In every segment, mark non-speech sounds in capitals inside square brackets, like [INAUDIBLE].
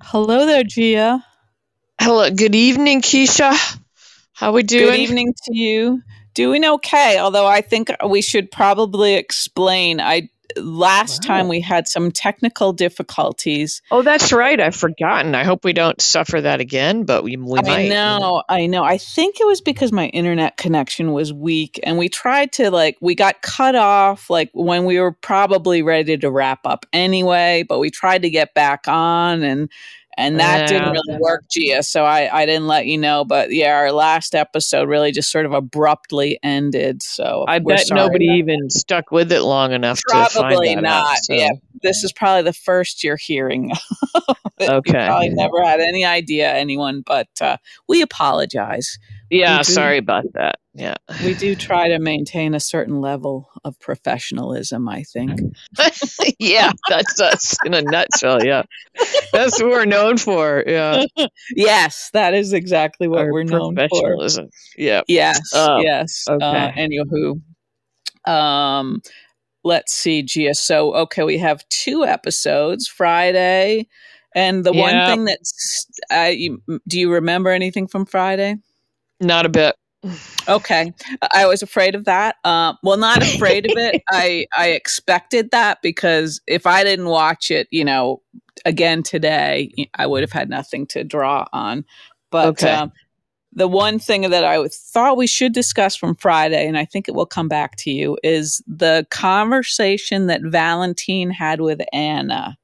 Hello there, Gia. Hello, good evening, Keisha. How we doing? Good evening to you. Doing okay, although I think we should probably explain. I last Wow. time we had some technical difficulties. Oh, that's right. I've forgotten. I hope we don't suffer that again, but we we I might. know. know, I know. I think it was because my internet connection was weak and we tried to like we got cut off like when we were probably ready to wrap up anyway, but we tried to get back on and and that didn't really work, Gia. So I I didn't let you know, but yeah, our last episode really just sort of abruptly ended. So I bet nobody even stuck with it long enough to find Probably that out. not. So Yeah. This is probably the first you're hearing. [LAUGHS] it. You okay. probably never had any idea anyone, but uh, we apologize. Yeah, do sorry about that. Yeah. we do try to maintain a certain level of professionalism, I think. [LAUGHS] yeah, that's us in a nutshell. Yeah. That's what we're known for. Yeah. [LAUGHS] yes, that is exactly what Our we're known for. professionalism. Yeah. Yes, Oh, yes. Uh, okay. anywho, um, let's see, Gia. So, okay, we have two episodes Friday, and the one thing that's, uh, you, do you remember anything from Friday? Not a bit. Okay, I was afraid of that. Um, well, not afraid of it. [LAUGHS] I I expected that because if I didn't watch it, you know, again today, I would have had nothing to draw on. But Okay. um, the one thing that I thought we should discuss from Friday, and I think it will come back to you, is the conversation that Valentin had with Anna,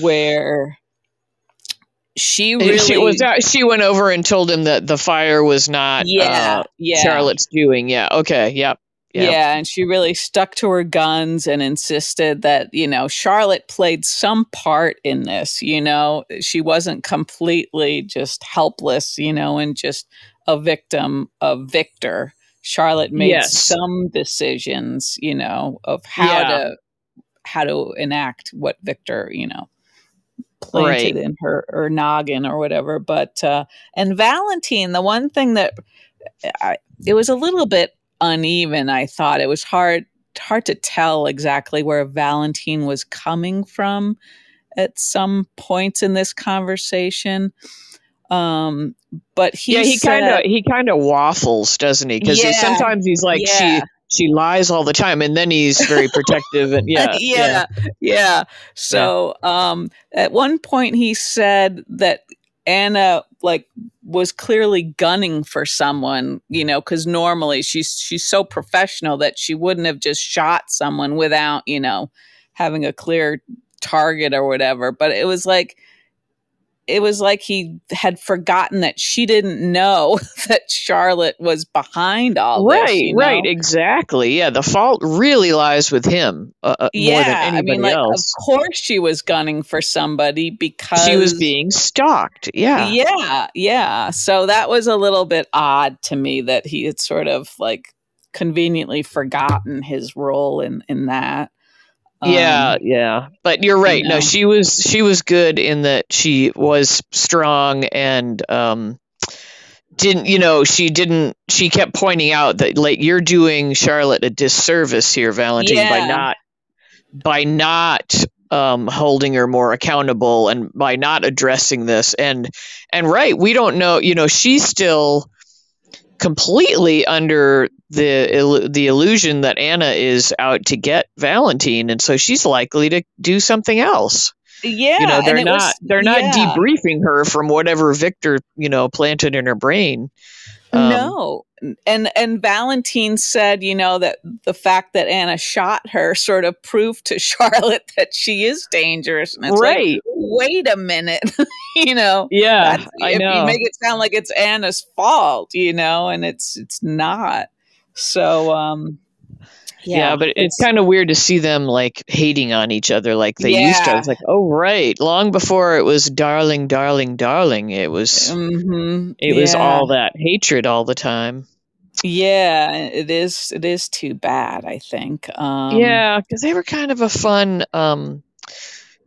where she really She was out, she went over and told him that the fire was not yeah uh, yeah Charlotte's doing. Yeah. Okay. Yep. Yep. Yeah, and she really stuck to her guns and insisted that, you know, Charlotte played some part in this, you know. She wasn't completely just helpless, you know, and just a victim of Victor. Charlotte made Yes. some decisions, you know, of how Yeah. to how to enact what Victor, you know, planted Right. in her her noggin or whatever. But uh and Valentin, the one thing that I, it was a little bit uneven. I thought it was hard hard to tell exactly where Valentin was coming from at some points in this conversation. Um, but he yeah, he kind of he kind of waffles, doesn't he? Because Yeah. sometimes he's like Yeah. she she lies all the time, and then he's very protective and [LAUGHS] yeah, yeah, yeah. So, um, at one point he said that Anna like was clearly gunning for someone, you know, because normally she's she's so professional that she wouldn't have just shot someone without, you know, having a clear target or whatever. But it was like it was like he had forgotten that she didn't know [LAUGHS] that Charlotte was behind all this. right, you know? right, exactly. Yeah, the fault really lies with him uh, uh, more than I mean, like, else. of course she was gunning for somebody because She was being stalked. Yeah, yeah, yeah. So that was a little bit odd to me that he had sort of like conveniently forgotten his role in in that. Yeah, Um, yeah. But you're right. know. No, she was she was good in that she was strong and um didn't you know she didn't she kept pointing out that like you're doing Charlotte a disservice here Valentin by not by not um holding her more accountable and by not addressing this and and right we don't know you know she's still completely under the the illusion that Anna is out to get Valentin and so she's likely to do something else yeah, you know they're not was- they're not yeah. debriefing her from whatever Victor you know planted in her brain Um, no. And and Valentin said, you know, that the fact that Anna shot her sort of proved to [LAUGHS] Charlotte that she is dangerous. And it's like, right wait a minute, [LAUGHS] you know. yeah I if know you make it sound like it's Anna's fault, you know, and it's it's not. So um yeah, but it's, kind of weird to see them like hating on each other like they used to. I was like, oh right, long before it was darling, darling, darling. It was mhm, it was all that hatred all the time. Yeah, it is it is too bad, I think. Um yeah, because they were kind of a fun um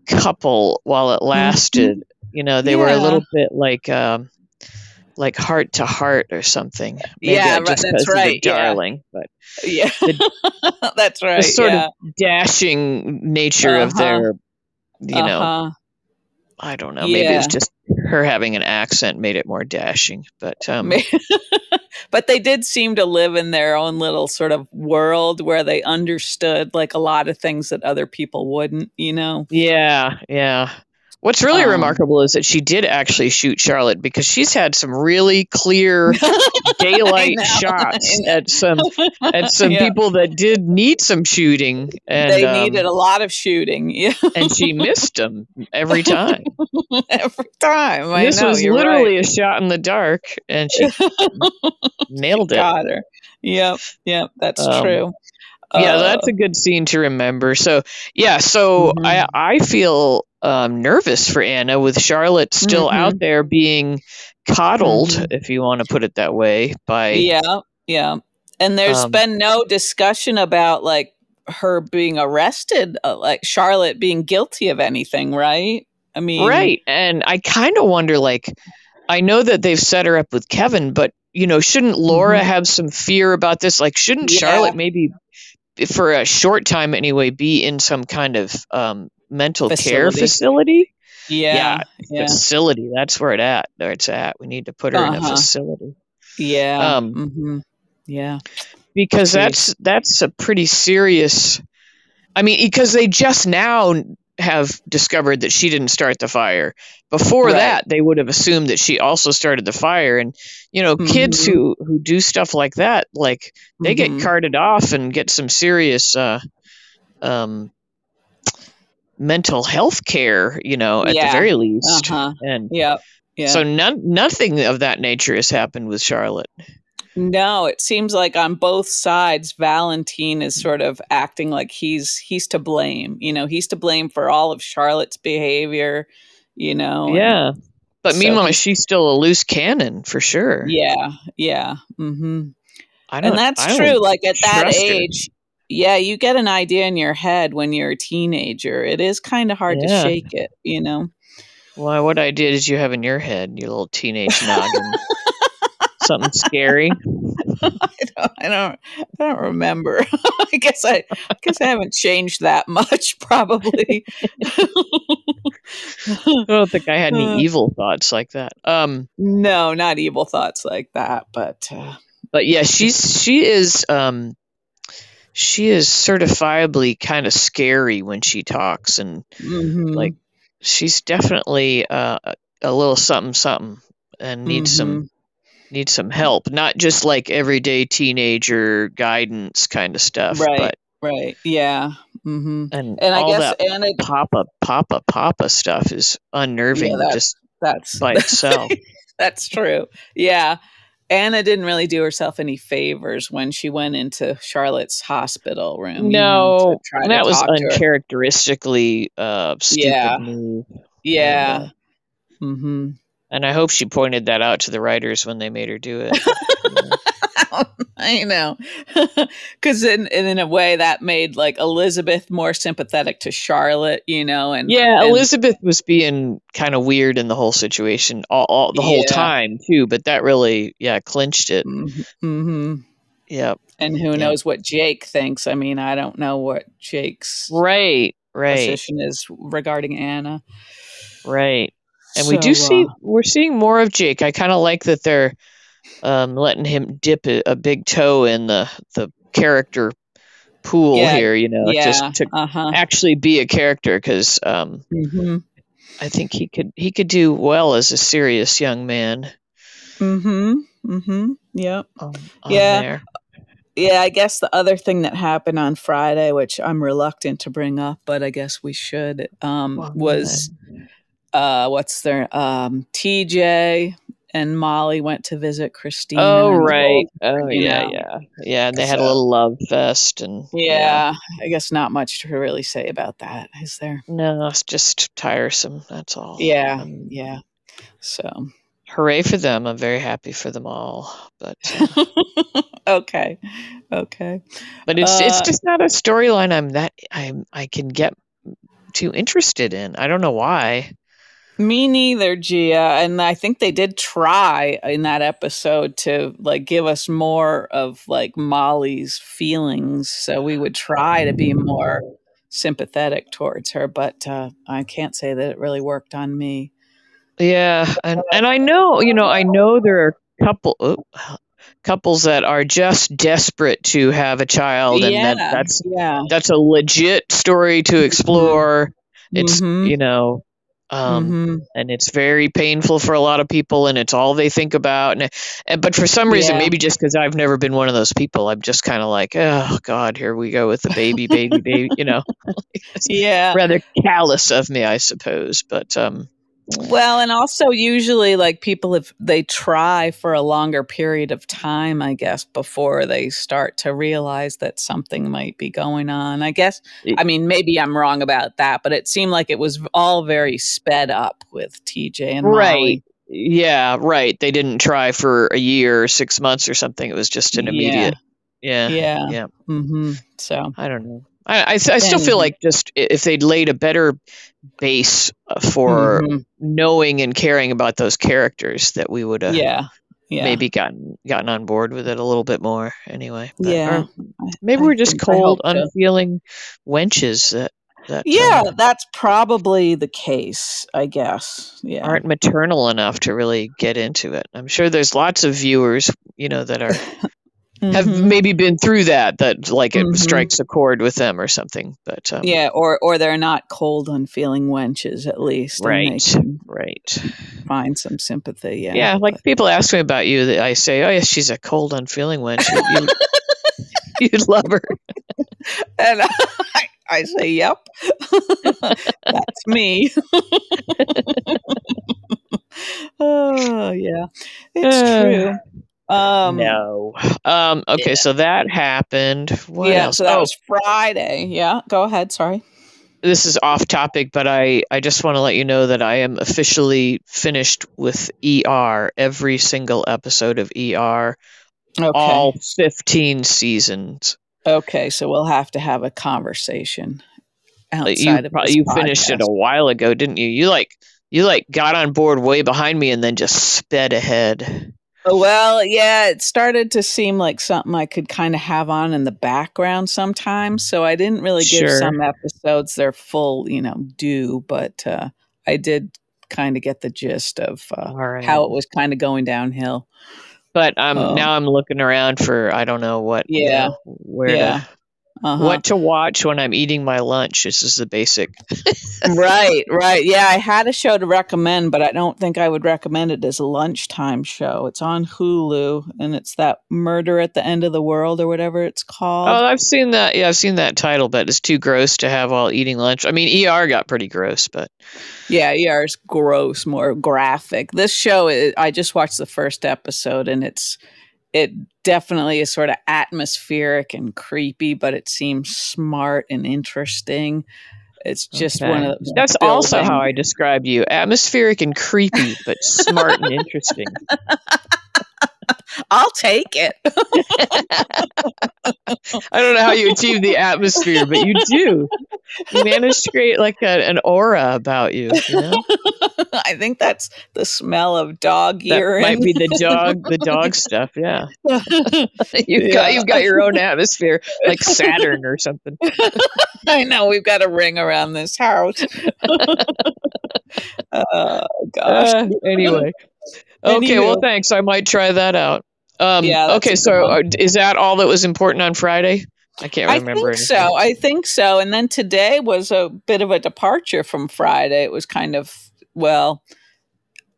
couple while it lasted. You know, they were a Mm-hmm. Little bit like um like heart to heart or something. Maybe Yeah, right, that's of the right, yeah. darling, but Yeah. [LAUGHS] That's right. the sort yeah. of dashing nature of Uh-huh. their you know Uh-huh. I don't know. Maybe it was just her having an accent made it more dashing. But um, [LAUGHS] but they did seem to live in their own little sort of world where they understood like a lot of things that other people wouldn't. You know? Yeah, yeah. What's really um, remarkable is that she did actually shoot Charlotte because she's had some really clear [LAUGHS] daylight shots at some at some yeah. people that did need some shooting. And, they um, needed a lot of shooting. [LAUGHS] Yeah, and she missed them every time. [LAUGHS] every time. I this know, was literally right. a shot in the dark, and she nailed it. Got her. Yep, yep, that's um, true. Yeah, uh, that's a good scene to remember. So yeah, so mm-hmm. I I feel um, nervous for Anna with Charlotte still mm-hmm. out there being coddled, mm-hmm. if you want to put it that way. By yeah, yeah, and there's um, been no discussion about like her being arrested, uh, like Charlotte being guilty of anything, right? I mean, right, and I kind of wonder, like, I know that they've set her up with Kevin, but you know, shouldn't Laura mm-hmm. have some fear about this? Like, shouldn't yeah. Charlotte maybe for a short time anyway be in some kind of um, mental facility. care facility. Yeah, yeah, facility. That's where it at. Where it's at. We need to put her uh-huh. in a uh-huh. facility. Yeah. Um, mm-hmm. Yeah. Because Jeez. that's that's a pretty serious. I mean, because they just now have discovered that she didn't start the fire. Before right. that, they would have assumed that she also started the fire. And you know, mm-hmm. kids who who do stuff like that, like they mm-hmm. get carted off and get some serious uh, um, mental health care, you know, at yeah. the very least. Uh-huh. And yeah, yeah. So none, nothing of that nature has happened with Charlotte. No, it seems like on both sides, Valentin is sort of acting like he's he's to blame. You know, he's to blame for all of Charlotte's behavior. You know. Yeah. But so meanwhile, she's still a loose cannon for sure. Yeah. Yeah. Mm-hmm. and that's true. Like at that age, yeah, you get an idea in your head when you're a teenager. It is kind of hard yeah. to shake it, you know. Well, what idea did you have in your head, you little teenage noggin? [LAUGHS] Something scary? [LAUGHS] I don't, I don't, I don't remember. [LAUGHS] I guess I, I guess I haven't changed that much. Probably. I don't think I had any uh, [LAUGHS] evil thoughts like that. Um, no, not evil thoughts like that, but. Uh, but yeah, she's she is um she is certifiably kind of scary when she talks and mm-hmm. like she's definitely uh, a little something something and needs mm-hmm. some needs some help not just like everyday teenager guidance kind of stuff right but right yeah mm-hmm. and, and i guess and it, papa papa papa stuff is unnerving yeah, that's, just that's by [LAUGHS] itself that's true yeah Anna didn't really do herself any favors when she went into Charlotte's hospital room. No, that was uncharacteristically uh, stupid yeah. move. Yeah. And, uh, mm-hmm. And I hope she pointed that out to the writers when they made her do it. [LAUGHS] I know. [LAUGHS] Because in, in a way, that made like Elizabeth more sympathetic to Charlotte, you know? and Yeah, and, Elizabeth was being kind of weird in the whole situation all, all the whole yeah. time, too. But that really, yeah, clinched it. Mm-hmm. mm-hmm. And who yeah. knows what Jake thinks? I mean, I don't know what Jake's right, right. position is regarding Anna. Right. And so, we do see, uh, we're seeing more of Jake. I kind of like that they're um, letting him dip a, a, big toe in the the character pool yeah, here. You know, yeah, just to uh-huh. actually be a character because um, mm-hmm. I think he could he could do well as a serious young man. Mm hmm. Mm hmm. Yep. yeah. There. Yeah, I guess the other thing that happened on Friday, which I'm reluctant to bring up, but I guess we should, um, oh, was uh, what's their um, TJ and Molly went to visit Kristina. Oh right. oh yeah, know. yeah, yeah. And they so, had a little love fest, and yeah, yeah, I guess not much to really say about that, is there? No, it's just tiresome. That's all. Yeah, um, yeah. So, hooray for them! I'm very happy for them all. But uh, [LAUGHS] okay, okay. But it's uh, it's just not a storyline I'm that I'm I can get too interested in. I don't know why. Me neither, Gia. And I think they did try in that episode to like give us more of like Molly's feelings. So we would try to be more sympathetic towards her, but uh, I can't say that it really worked on me. Yeah, and and I know, you know, I know there are couple oh, couples that are just desperate to have a child, and Yeah, that, that's yeah. that's a legit story to explore. It's Mhm. you know, um, Mhm. and it's very painful for a lot of people, and it's all they think about. And, and but for some reason, Yeah. maybe just because I've never been one of those people, I'm just kind of like, oh God, here we go with the baby, baby, baby. You know, [LAUGHS] [LAUGHS] Yeah. rather callous of me, I suppose. But um, Well, and also usually like people if they try for a longer period of time, I guess, before they start to realize that something might be going on. I guess I mean maybe I'm wrong about that, but it seemed like it was all very sped up with TJ and right. Molly. Yeah, right. They didn't try for a year or six months or something. It was just an Yeah. immediate. Yeah. Yeah. Yeah. hmm So I don't know. I, I, I still feel like just if they'd laid a better base uh, for mhm. knowing and caring about those characters, that we would have yeah. Yeah. maybe gotten gotten on board with it a little bit more. Anyway, But- Yeah. maybe I we're just cold, so. unfeeling wenches that that uh, Yeah, that's probably the case, I guess. Yeah. aren't maternal enough to really get into it. I'm sure there's lots of viewers, you know, that are [LAUGHS] have Mhm. maybe been through that that like it Mhm. strikes a chord with them or something. But um, Yeah, or or they're not cold, unfeeling wenches at least. Right. right. find some sympathy. Yeah. Yeah, like but- people ask me about you, that I say, "Oh, yes, she's a cold, unfeeling wench. You, you, [LAUGHS] you'd love her." and I, I say, "Yep, [LAUGHS] that's me." [LAUGHS] oh yeah, it's Uh, [SIGHS] true. Um, no. Um. Okay, yeah. so that happened. What yeah, else? so that oh, was Friday. Yeah, go ahead. Sorry. this is off topic, but I I just want to let you know that I am officially finished with ER. Every single episode of ER, Okay. all fifteen seasons. Okay, so we'll have to have a conversation outside You of you finished it a while ago, didn't you? You like you like got on board way behind me and then just sped ahead. Well, yeah, it started to seem like something I could kind of have on in the background sometimes. So I didn't really give Sure. some episodes their full, you know, due, but uh, I did kind of get the gist of uh, right. how it was kind of going downhill. But um, Oh. now I'm looking around for I don't know what. you Yeah. know, where Yeah. to Uh-huh. what to watch when I'm eating my lunch. This is the basic. [LAUGHS] right, right. Yeah, I had a show to recommend, but I don't think I would recommend it as a lunchtime show. It's on Hulu, and it's that Murder at the End of the World or whatever it's called. Oh, I've seen that. Yeah, I've seen that title, but it's too gross to have while eating lunch. I mean, ER got pretty gross, but Yeah, ER is gross, more graphic. This show, i I just watched the first episode, and it's it definitely is sort of atmospheric and creepy, but it seems smart and interesting. It's just one of those that's also how I describe you: atmospheric and creepy, but smart and interesting. [LAUGHS] I'll take it. [LAUGHS] I don't know how you achieve the atmosphere, but you do. You manage to create like a, an aura about you. you know? I think that's the smell of dog That urine. might be the [LAUGHS] dog, the dog stuff. Yeah, [LAUGHS] you've Yeah. got you've got your own atmosphere, like Saturn or something. I know we've got a ring around this house. oh gosh. Uh, anyway, okay. Well, thanks. I might try that out. Um, Yeah, okay. So, one. uh, is that all that was important on Friday? I can't remember. I think anything. so. I think so. And then today was a bit of a departure from Friday. It was kind of well,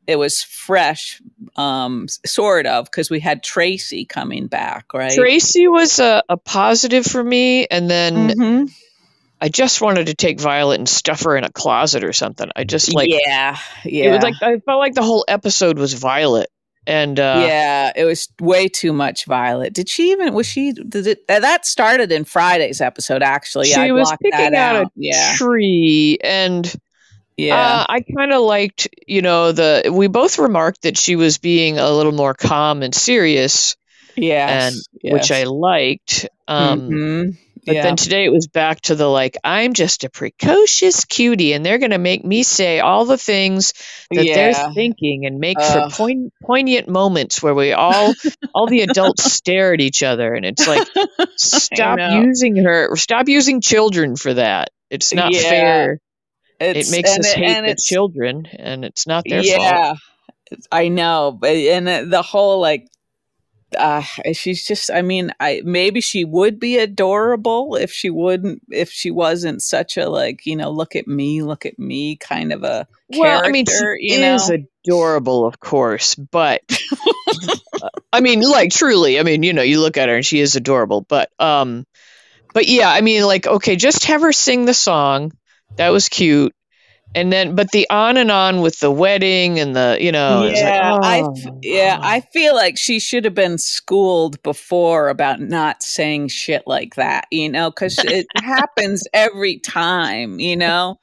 it was fresh, um, sort of, because we had Tracy coming back, right? Tracy was a, a positive for me, and then Mhm. I just wanted to take Violet and stuff her in a closet or something. I just like yeah, yeah. it was like I felt like the whole episode was Violet, and uh, yeah, it was way too much Violet. Did she even was she did it that started in Friday's episode actually. she yeah, I was picking out, out. a yeah. tree, and Yeah. uh, I kind of liked, you know, the we both remarked that she was being a little more calm and serious, yes. And which I liked. Um, Mhm. But yeah. then today it was back to the like, I'm just a precocious cutie, and they're going to make me say all the things that Yeah. they're thinking and make for poign- poignant moments where we all, all the adults [LAUGHS] stare at each other. And it's like, [LAUGHS] stop using her, stop using children for that. It's not Yeah. fair. It's- it makes us it- hate the children, and it's not their fault. yeah i know but and the whole like uh she's just i mean i maybe she would be adorable if she wouldn't if she wasn't such a like you know look at me look at me kind of a Well, I mean, she is know? adorable, of course, but [LAUGHS] I mean, like truly, I mean, you know, you look at her and she is adorable, but um, but yeah, I mean, like, okay, just have her sing the song. That was cute. And then, but the on and on with the wedding and the, you know, it's like, yeah, I oh, yeah, I feel like she should have been schooled before about not saying shit like that, you know, because it [LAUGHS] happens every time, you know.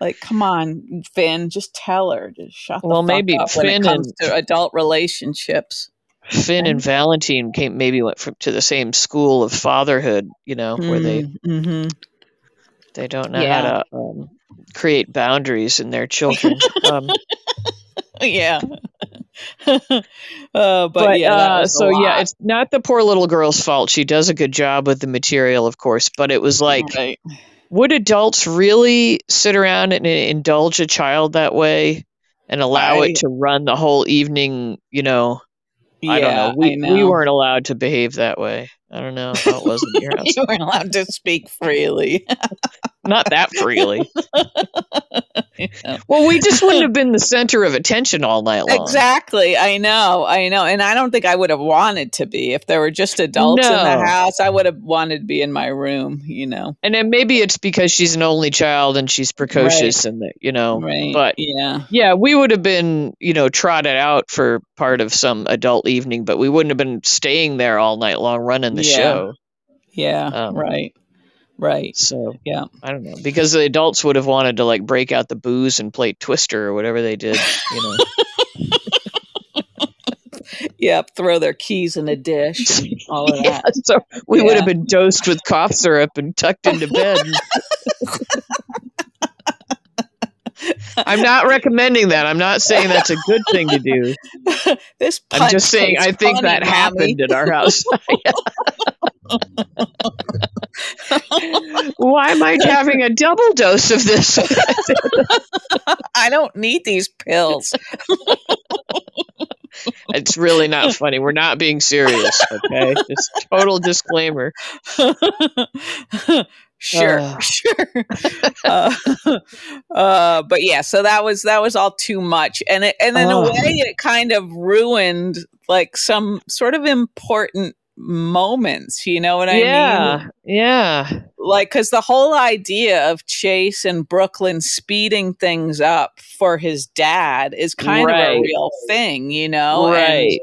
Like, come on, Finn, just tell her to shut the Well, fuck maybe up when Finn it comes and- to adult relationships. Finn and Valentin came maybe went from, to the same school of fatherhood, you know, where they hmm they don't know Yeah. how to um, create boundaries in their children. [LAUGHS] um, yeah. [LAUGHS] uh, but, but yeah, uh, so yeah, it's not the poor little girl's fault. She does a good job with the material, of course, but it was like, Right. would adults really sit around and indulge a child that way and allow I- it to run the whole evening? You know, I don't know. We know. we weren't allowed to behave that way. I don't know how it was in your house. [LAUGHS] you weren't allowed to speak freely. Not that freely. [LAUGHS] [LAUGHS] Well, we just wouldn't have been the center of attention all night long. Exactly. I know. I know. And I don't think I would have wanted to be if there were just adults in the house. I would have wanted to be in my room, you know. And then maybe it's because she's an only child and she's precocious and that, you know, Right. but yeah. Yeah, we would have been, you know, trotted out for part of some adult evening, but we wouldn't have been staying there all night long running the Yeah. show. Yeah. Um, right. Right. So Yeah. I don't know because the adults would have wanted to like break out the booze and play Twister or whatever they did. You know, [LAUGHS] Yep. Throw their keys in a dish. All of [LAUGHS] yeah, that. so we would have been dosed with cough syrup and tucked into bed. [LAUGHS] I'm not recommending that. I'm not saying that's a good thing to do. this I'm just saying I think funny, that Mommy. happened at our house. Why am I having a double dose of this? [LAUGHS] I don't need these pills. [LAUGHS] it's really not [LAUGHS] funny. We're not being serious, okay? Just total disclaimer. sure, Ugh. sure. uh, uh, but yeah, so that was that was all too much, and it, and in a way, it kind of ruined like some sort of important moments. You know what I yeah, mean? yeah. Yeah. Like, because the whole idea of Chase and Brook Lynn speeding things up for his dad is kind of a real thing. You know, And right.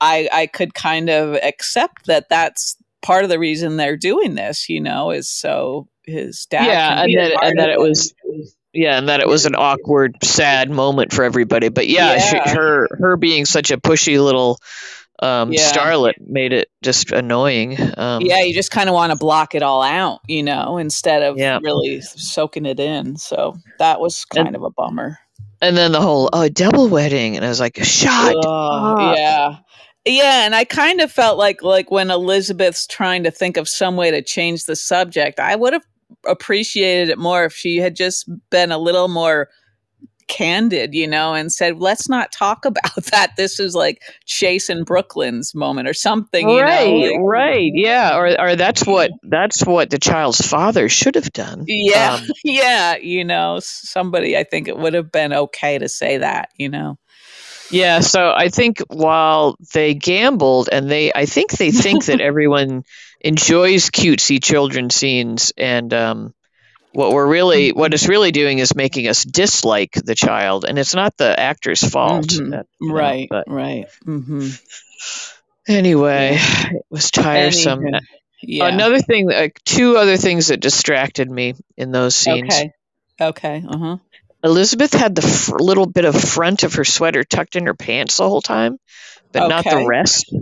I I could kind of accept that that's part of the reason they're doing this, you know, is so his dad. yeah, and that and that it was yeah, and that it was an awkward, sad moment for everybody. But yeah, she, Yeah. her her being such a pushy little um, Yeah. starlet made it just annoying. Um, Yeah, you just kind of want to block it all out, you know, instead of Yeah. really soaking it in. So that was kind And- of a bummer. And then the whole oh double wedding, and I was like, shut yeah. Yeah, and I kind of felt like like when Elizabeth's trying to think of some way to change the subject, I would have appreciated it more if she had just been a little more candid, you know, and said, "Let's not talk [LAUGHS] about that. This is like Chase and Brook Lynn's moment or something." You right, know? Like, right, yeah, or or that's what that's what the child's father should have done. yeah, Um, [LAUGHS] yeah. You know, somebody. I think it would have been okay to say that. You know. Yeah, so I think while they gambled and they I think they think that [LAUGHS] everyone enjoys cutesy children scenes and um what we're really what it's really doing is making us dislike the child and it's not the actor's fault. Mhm. that- you know, Right. but right. hmm anyway, it was tiresome. Anywho, yeah. Another thing like two other things that distracted me in those scenes. Okay. Okay. Uh huh. Elizabeth had the fr- little bit of front of her sweater tucked in her pants the whole time, but not the rest.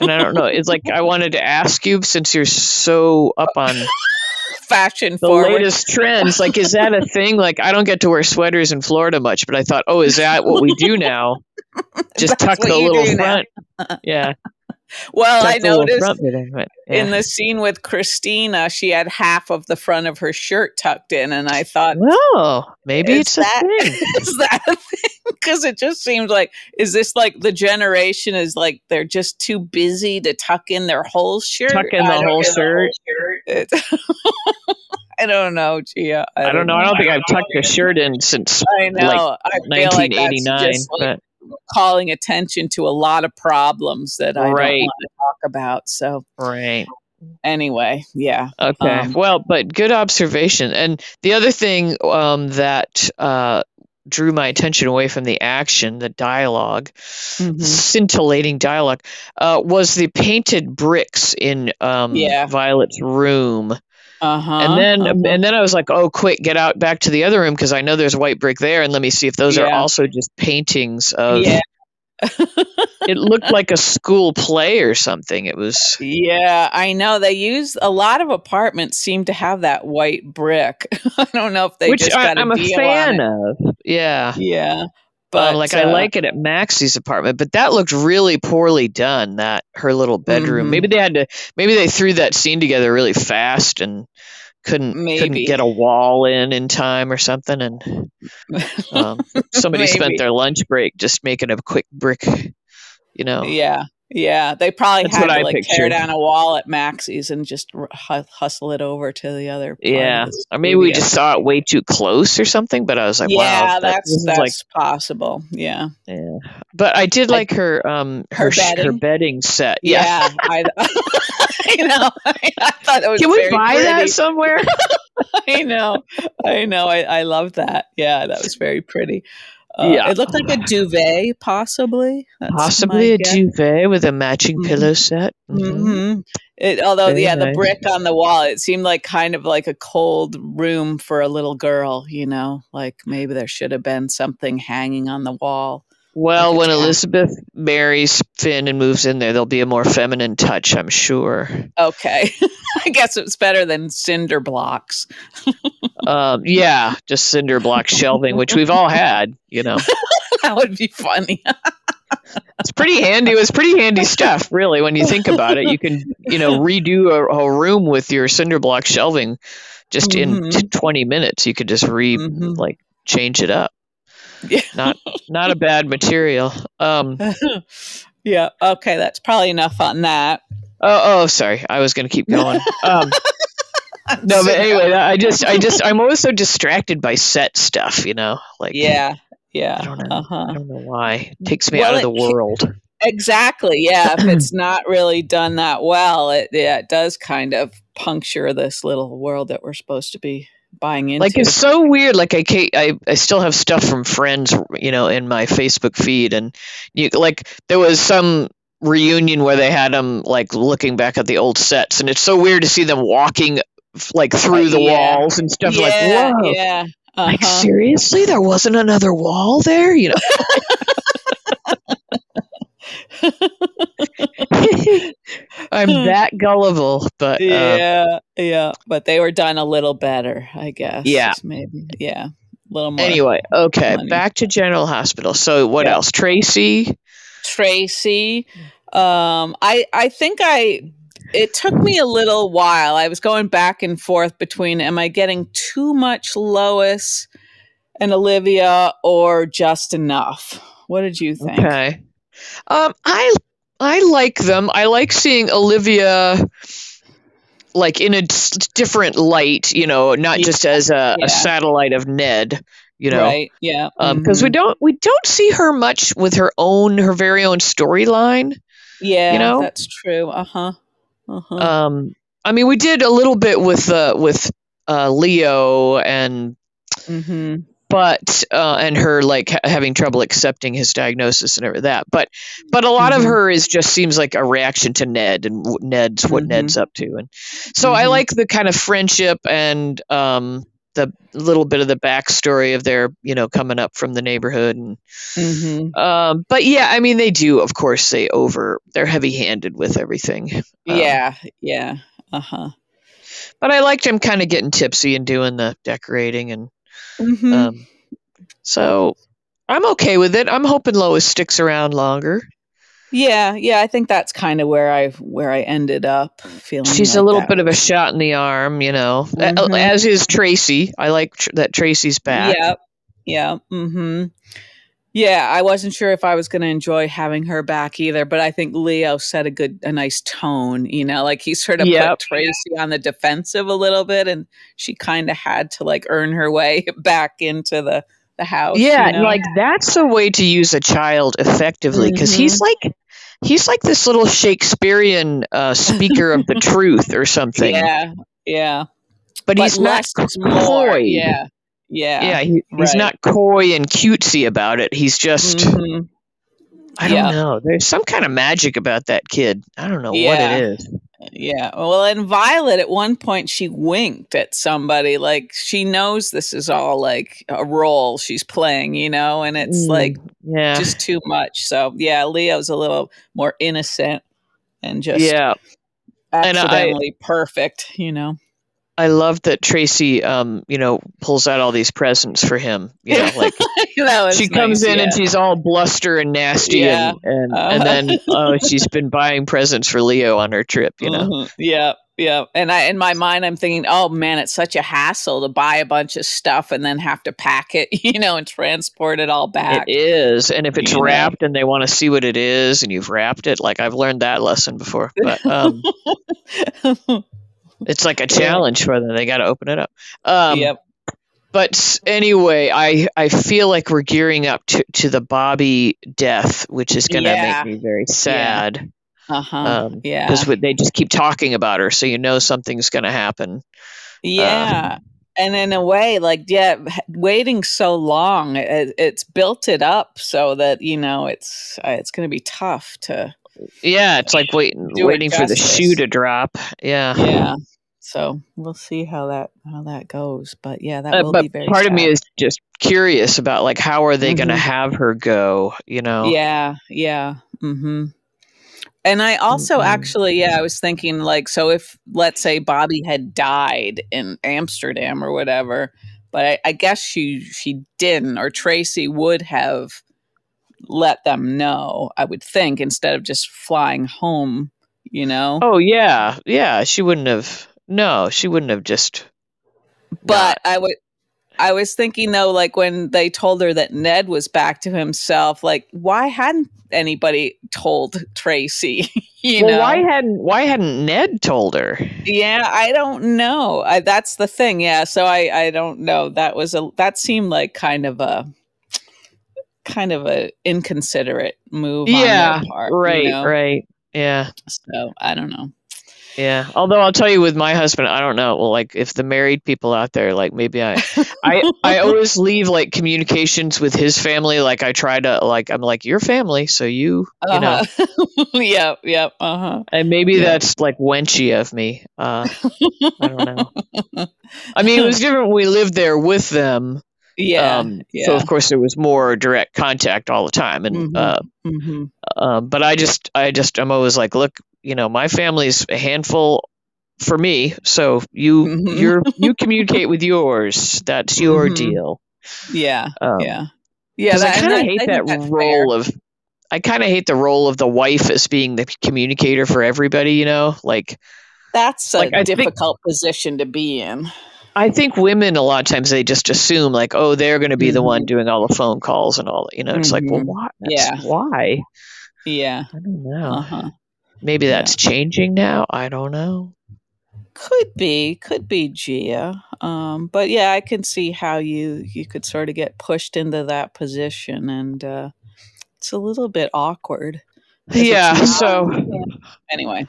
and I don't know. It's like I wanted to ask you since you're so up on Fashion the forward. latest trends. Like, is that a thing? Like, I don't get to wear sweaters in Florida much, but I thought, oh, is that what we do [LAUGHS] now? Just tuck the little now. front. Yeah. [LAUGHS] Well, tuck I the noticed bit in. Yeah. in the scene with Kristina, she had half of the front of her shirt tucked in, and I thought, well, maybe it's a that- thing. [LAUGHS] is that a thing? Because it just seems like, is this like the generation is like they're just too busy to tuck in their whole shirt? Tuck in the don't- whole shirt. It- [LAUGHS] I don't know, Gia. I don't know. I don't think I've tucked a shirt in since I know. I like that's 1989. just like calling attention to a lot of problems that I Right. don't want to talk about. So right. anyway, yeah. Okay. Um, well, but good observation. And the other thing um, that uh, drew my attention away from the action, the dialogue, Mhm. scintillating dialogue, uh, was the painted bricks in um, Yeah. Violet's room. Uh-huh. and then uh-huh. and then I was like, oh, quick, get out back to the other room because I know there's white brick there, and let me see if those are also just paintings of. Yeah. [LAUGHS] It looked like a school play or something. It was. [LAUGHS] Yeah, I know. They use a lot of apartments seem to have that white brick. [LAUGHS] I don't know if they which just I, got a I'm a deal fan of. Yeah. Yeah, But but like I uh, like it at Maxie's apartment, but that looked really poorly done. That her little bedroom. Mhm. Maybe they had to. Maybe they threw that scene together really fast and couldn't couldn't get a wall in in time or something. And um, somebody spent [LAUGHS] their lunch break just making a quick brick. You know. Yeah, yeah. They probably That's had to I like tear down a wall at Maxie's and just hustle it over to the other. Yeah, the or maybe we just saw it way too close or something. But I was like, yeah, wow, that- that's this that's like possible. Yeah, Yeah. But I did I- like her um her Her sh- her bedding? bedding set. Yeah. yeah. I, [LAUGHS] I know. [LAUGHS] I thought it was. Can we buy that somewhere? [LAUGHS] I know. I know. I, I love that. Yeah, that was very pretty. Uh, Yeah. It looked like a duvet, possibly. That's Possibly a guess. duvet with a matching Mhm. pillow set. Mhm. Mhm. It, although, Very yeah, the brick on the wall, it seemed like kind of like a cold room for a little girl, you know? Like maybe there should have been something hanging on the wall. Well, when. Elizabeth marries Finn and moves in there, there'll be a more feminine touch, I'm sure. Okay. [LAUGHS] I guess it's better than cinder blocks. [LAUGHS] Um, yeah, just cinder block shelving, which we've all had. You know, [LAUGHS] that would be funny. it's pretty handy. It was pretty handy stuff, really, when you think about it. You can, you know, redo a, a room with your cinder block shelving just in Mhm. t- 20 minutes. You could just re Mhm. like change it up. Yeah. [LAUGHS] Not not a bad material. Um, [LAUGHS] yeah. Okay. That's probably enough on that. oh, oh, sorry. I was going to keep going. [LAUGHS] Um, no, but anyway, I just, I just, I'm always so distracted by set stuff. You know, like Yeah. Yeah. I don't know. I Uh-huh. don't know why. It takes me Well, out of the it- world. Exactly. Yeah. if [CLEARS THROAT] it's not really done that well, it yeah, it does kind of puncture this little world that we're supposed to be buying into. Like it's so weird. Like I, I, I still have stuff from friends, you know, in my Facebook feed, and you like there was some reunion where they had them like looking back at the old sets, and it's so weird to see them walking like through the yeah. walls and stuff. yeah, like whoa, yeah. like Uh-huh. seriously, there wasn't another wall there, you know. [LAUGHS] [LAUGHS] I'm that gullible, but uh, yeah, yeah. But they were done a little better, I guess. Yeah. Maybe. Yeah. A little more. anyway, okay, money. back to General Hospital. So what Yeah. else? Tracy. Tracy. Um, I I think I it took me a little while. I was going back and forth between am I getting too much Lois and Olivia or just enough? What did you think? Okay. Um, I I like them. I like seeing Olivia like in a different light. You know, not Yeah, just as a, yeah. a satellite of Ned. You know, Right. Yeah. because we mhm. don't we don't see her much with her own her very own storyline. Yeah, you know? that's true. Uh-huh. Uh-huh. Um, I mean, we did a little bit with uh, with uh, Leo and hmm but uh, and her like ha- having trouble accepting his diagnosis and everything that but but a lot of Mhm. her is just seems like a reaction to ned and ned's what Mhm. ned's up to and so i Mhm. like the kind of friendship and um the little bit of the backstory of their you know coming up from the neighborhood and Mhm. um but yeah i mean they do of course they over they're heavy handed with everything Um, Yeah, yeah. Uh-huh. but i liked him kind of getting tipsy and doing the decorating and Mhm. um so i'm okay with it i'm hoping lois sticks around longer yeah, yeah, I think that's kind of where I where I ended up feeling she's a little bit of a shot in the arm you know Mhm. as is tracy i like tr- that tracy's back Yeah, Yeah. Mm-hmm. Yeah, I wasn't sure if I was going to enjoy having her back either, but I think Leo set a good, a nice tone. You know, like he sort of Yep. put Tracy on the defensive a little bit, and she kind of had to like earn her way [LAUGHS] back into the the house. you Yeah, know? like that's a way to use a child effectively because he's like he's like this little Shakespearean uh, speaker of the [LAUGHS] truth or something. yeah, yeah. but, he's not less is more. coy. Yeah, yeah, yeah, he, he's right. not coy and cutesy about it. He's just Mhm. I don't yeah. know. There's some kind of magic about that kid. I don't know Yeah. what it is. Yeah. Well, and Violet at one point she winked at somebody like she knows this is all like a role she's playing, you know, and it's Mm, like yeah, just too much. So, yeah, Leo's a little more innocent and just yeah. And I- accidentally perfect, you know. I love that Tracy, um, you know, pulls out all these presents for him. You know, like [LAUGHS] That was she comes nice, in and she's all bluster and nasty Yeah. and and, Uh-huh. and then uh, [LAUGHS] she's been buying presents for Leo on her trip, you know. Mhm. Yeah, yeah. And I in my mind I'm thinking, oh man, it's such a hassle to buy a bunch of stuff and then have to pack it, [LAUGHS] you know, and transport it all back. It is, and if it's You know. wrapped and they want to see what it is, and you've wrapped it, like I've learned that lesson before. But um, it's like a challenge for them; they got to open it up. Um, yep. But anyway, I I feel like we're gearing up to to the Bobbie death, which is going to Yeah. make me very sad. Uh-huh. Um, yeah. because they just keep talking about her, so you know something's going to happen. Yeah. and in a way, like, yeah, waiting so long, it, it's built it up so that, you know, it's, uh, it's going to be tough to, Yeah, it's like waiting, waiting for the shoe to drop. Yeah. yeah. So we'll see how that, how that goes. But yeah, that Uh, will but be very part of me is just curious about like how are they going to have her go? You know? Yeah, yeah. Mm-hmm. And I also Mhm. actually, yeah, I was thinking like, so if let's say Bobbie had died in Amsterdam or whatever, but I, I guess she she didn't, or Tracy would have let them know. I would think instead of just flying home, you know. Oh yeah, yeah. She wouldn't have. No, she wouldn't have just. but I would. I was thinking though, like when they told her that Ned was back to himself, like why hadn't anybody told Tracy? [LAUGHS] you well, know, why hadn't Why hadn't Ned told her? Yeah, I don't know. I, that's the thing. Yeah, so I I don't know. That was a that seemed like kind of a kind of a inconsiderate move. on yeah, their part, you right, know? right. Yeah, So I don't know. yeah. Although I'll tell you, with my husband, I don't know. Well, like if the married people out there, like maybe I, I, I [LAUGHS] always leave like communications with his family. Like I try to, like I'm like your family, so you, you know. Uh-huh. [LAUGHS] yep, yep. Uh huh. And maybe Yeah. that's like wenchy of me. Uh, I don't know. [LAUGHS] I mean, it was different when we lived there with them. Yeah. um, yeah. So of course there was more direct contact all the time, and Mhm. uh, hmm um, but I just, I just, I'm always like, look, you know, my family's a handful for me, so you, Mhm. you're, [LAUGHS] you communicate with yours. That's your Mhm. deal. Yeah. Um, Yeah. Yeah. 'cause I kind of hate I that that's fair. role of. I kind of hate the role of the wife as being the communicator for everybody. You know, like That's a like, I think- difficult position to be in. I think women a lot of times they just assume like, oh, they're going to be the one Mhm. doing all the phone calls and all. You know, it's like, well, Mhm. why? Yeah. Why? Yeah. I don't know. Uh huh. Maybe Yeah. that's changing now. I don't know. Could be, could be Gia. Um, but yeah, I can see how you you could sort of get pushed into that position, and uh, it's a little bit awkward. 'Cause it's Yeah. So [LAUGHS] anyway,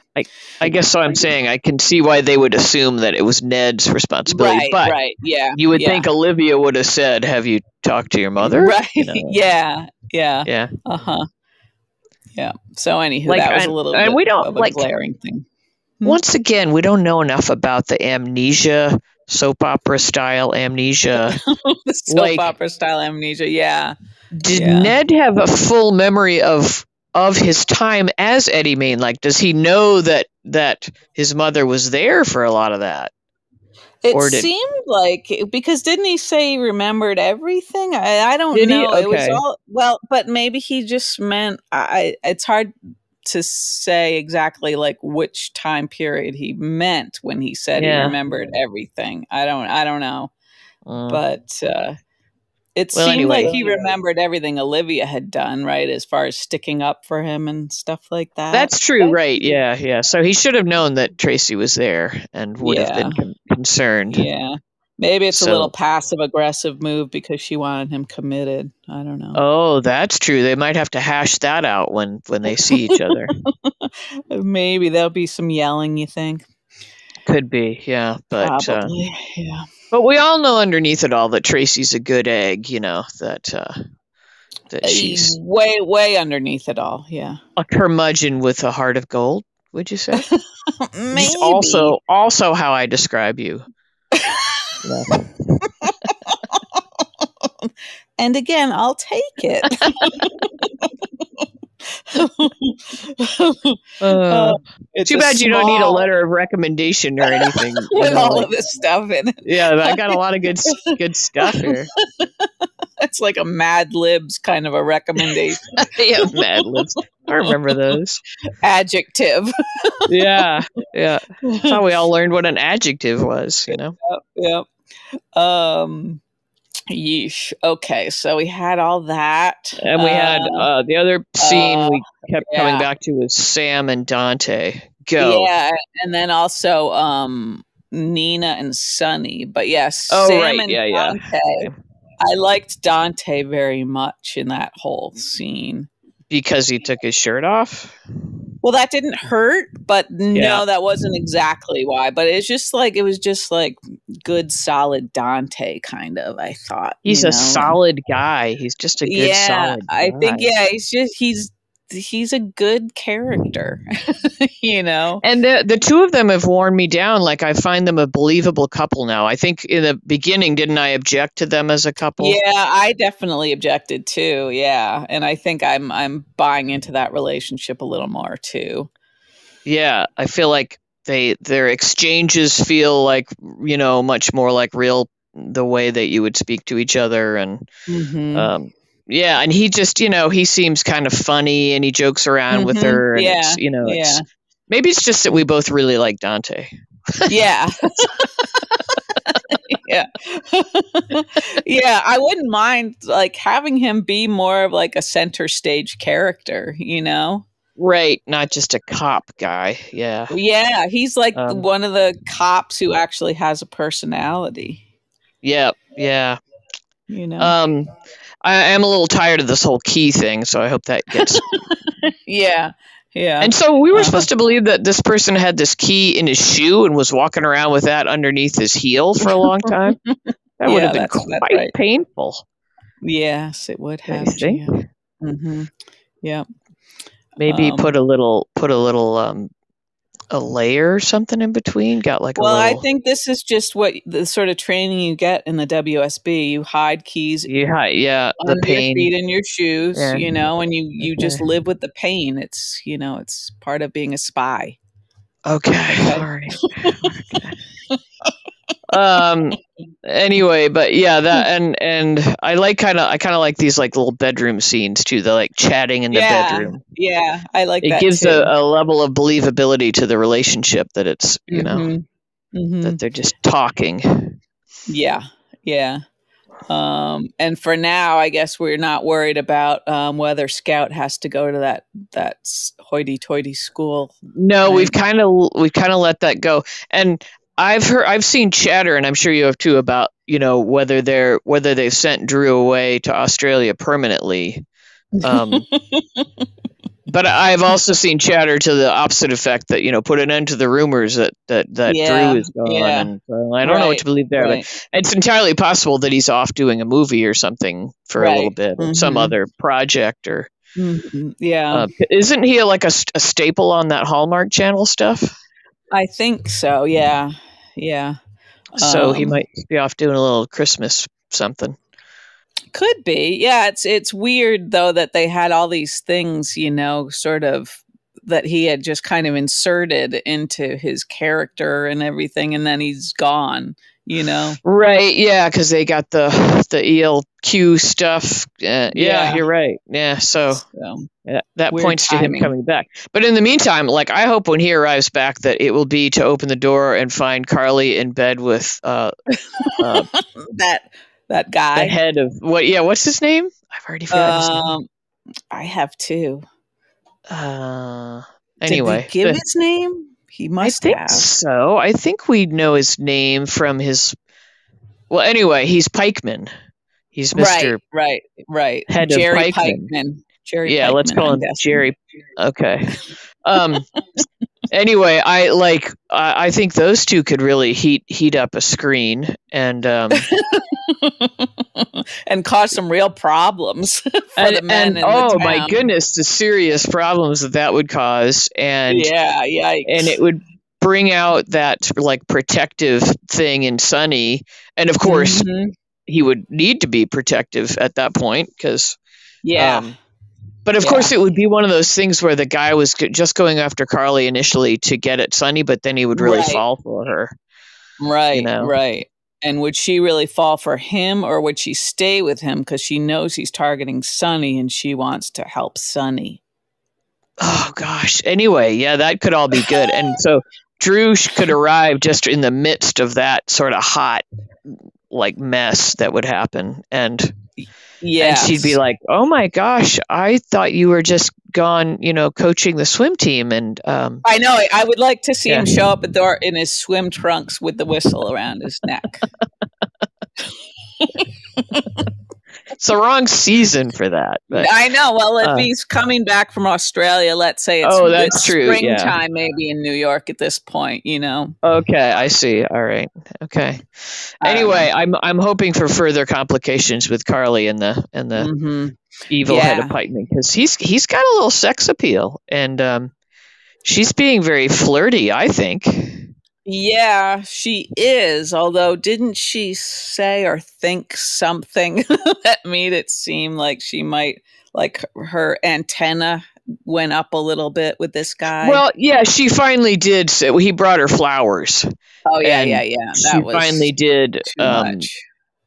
I guess so. I'm saying I can see why they would assume that it was Ned's responsibility, right, but right, yeah, you would yeah. think Olivia would have said, "Have you talked to your mother?" right? You know? [LAUGHS] yeah, yeah, Yeah. uh huh, yeah. So anywho, Like, that was a little and bit we don't, of a like- glaring thing. Hmm. Once again, we don't know enough about the amnesia soap opera style amnesia. [LAUGHS] soap Like- opera style amnesia. Yeah. Did Yeah. Ned have a full memory of of his time as Eddie Maine? Like, does he know that that his mother was there for a lot of that? It did- seemed like because didn't he say he remembered everything? I, I don't know. It was all well, but maybe he just meant. I. It's hard to say exactly like which time period he meant when he said Yeah. he remembered everything. I don't. I don't know, Mm. but uh, it Well, seemed anyway. like he remembered everything Olivia had done, right? As far as sticking up for him and stuff like that. That's true, right? Yeah, yeah. So he should have known that Tracy was there and would have been con- concerned. Yeah. Maybe it's a little passive aggressive move because she wanted him committed. I don't know. Oh, that's true. They might have to hash that out when when they see each other. [LAUGHS] Maybe there'll be some yelling, you think? Could be, yeah. But uh, yeah. But we all know underneath it all that Tracy's a good egg. You know that uh, that she's way, way underneath it all. Yeah. a curmudgeon with a heart of gold. Would you say? [LAUGHS] Maybe. It's also also how I describe you. [LAUGHS] And again, I'll take it. [LAUGHS] Uh, [LAUGHS] too bad you don't need a letter of recommendation or anything. [LAUGHS] you with know, all like- of this stuff in it. yeah, I got a lot of good [LAUGHS] good stuff here. It's like a Mad Libs kind of a recommendation. yeah, Mad Libs. I remember those. Adjective. Yeah, yeah. That's how we all learned what an adjective was. You know. yep. Um, yeesh. Okay, so we had all that, And we had Uh, uh, the other scene we kept coming back to was Sam and Dante. Go. yeah, and then also um Nina and Sunny. But yes, Oh, Sam right. and Yeah, yeah. Dante. I liked Dante very much in that whole scene. Because he took his shirt off. Well, that didn't hurt, but no, Yeah. that wasn't exactly why. But it's just like it was just like good, solid Dante kind of. I thought He's a know? solid guy. He's just a good yeah, solid I think yeah, he's just he's he's a good character, [LAUGHS] you know. And the the two of them have worn me down. Like I find them a believable couple now. I think in the beginning, didn't I object to them as a couple? Yeah, I definitely objected too. Yeah, and I think I'm I'm buying into that relationship a little more too. Yeah, I feel like they their exchanges feel like you know much more like real the way that you would speak to each other and Mhm. um yeah and he just you know he seems kind of funny and he jokes around with Mhm, her and yeah, you know it's yeah. maybe it's just that we both really like Dante yeah. [LAUGHS] [LAUGHS] yeah. [LAUGHS] yeah, I wouldn't mind like having him be more of like a center stage character, you know? right not just a cop guy yeah Yeah, he's like Um, one of the cops who actually has a personality, yeah yeah you know? um I am a little tired of this whole key thing so I hope that gets [LAUGHS] yeah. Yeah. And so we were Uh-huh. supposed to believe that this person had this key in his shoe and was walking around with that underneath his heel for a long time. [LAUGHS] That would have been that's- that's quite right. painful. yes, it would have. think. Mm-hmm. Yeah. Maybe Um, put a little put a little um a layer or something in between. Got like Well, a I little think this is just what the sort of training you get in the WSB. You hide keys yeah, yeah, the under your pain. feet in your shoes, Yeah. you know, and you you just live with the pain. It's you know, it's part of being a spy. Okay. Okay. All right. [LAUGHS] Okay. um anyway but yeah that and and i like kind of i kind of like these like little bedroom scenes too the like chatting in the Yeah, bedroom Yeah, I like it gives a, a level of believability to the relationship that it's you know Mhm. Mhm. that they're just talking Yeah, yeah. Um, and for now, I guess we're not worried about um, whether Scout has to go to that that hoity-toity school. no we've kind of we've kind of let that go and i've heard i've seen chatter and i'm sure you have too about you know whether they're whether they've sent drew away to australia permanently um [LAUGHS] but i've also seen chatter to the opposite effect that you know put an end to the rumors that that that Yeah, drew is gone yeah. and so i don't know what to believe there right. but it's entirely possible that he's off doing a movie or something for a little Right, bit or some other project or Mhm, Yeah, uh, isn't he like a, a staple on that hallmark channel stuff I think so. Yeah, yeah. so he Um, might be off doing a little Christmas something. Could be. Yeah, it's it's weird though that they had all these things, you know, sort of that he had just kind of inserted into his character and everything and then he's gone, you know. Right? Yeah, because they got the the ELQ stuff. Uh, yeah, Yeah. you're right. Yeah, so So, yeah, that points to him coming back. But in the meantime, like I hope when he arrives back that it will be to open the door and find Carly in bed with uh, uh [LAUGHS] that that the guy. head of what? Yeah, what's his name? I've already forgotten his name. Um I have two. Uh, anyway, give the- his name? He I think have. so. I think we know his name from his. Well, anyway, he's Pikeman. He's Mister. Right, right, right. Head of Jerry Pikeman. Pikeman. Jerry Yeah, let's call I'm him. Jerry. Okay. Um. [LAUGHS] anyway, I like. I I think those two could really heat heat up a screen, and um, [LAUGHS] and cause some real problems [LAUGHS] for and, the men and oh my goodness, the serious problems that that would cause, and yeah, yikes. and it would bring out that like protective thing in Sunny, and of course Mhm. he would need to be protective at that point because yeah, um, but of Yeah. course it would be one of those things where the guy was just going after carly initially to get at sunny but then he would really Right. fall for her right, you know. right. And would she really fall for him, or would she stay with him because she knows he's targeting Sunny and she wants to help Sunny? oh gosh anyway yeah that could all be good and [LAUGHS] so drew could arrive just in the midst of that sort of hot like mess that would happen and Yeah, and she'd be like oh my gosh i thought you were just gone you know coaching the swim team and um I know. I- would like to see him show up at the door in his swim trunks with the whistle around his neck. [LAUGHS] it's the wrong season for that but I know. Well, if Uh, he's coming back from Australia, let's say it's, Oh, that's true, yeah. springtime, maybe in New York at this point, you know. Okay, I see. All right. Okay. Don't Anyway, I'm I'm hoping for further complications with Carly and the and the hmm evil head of Yeah. Pikeman because he's he's got a little sex appeal and um, she's being very flirty. I think. Yeah, she is. Although, didn't she say or think something [LAUGHS] that made it seem like she might, like her antenna went up a little bit with this guy? Well, yeah, she finally did. Say, he brought her flowers. oh yeah, yeah, yeah. She That was finally did. too Um, much.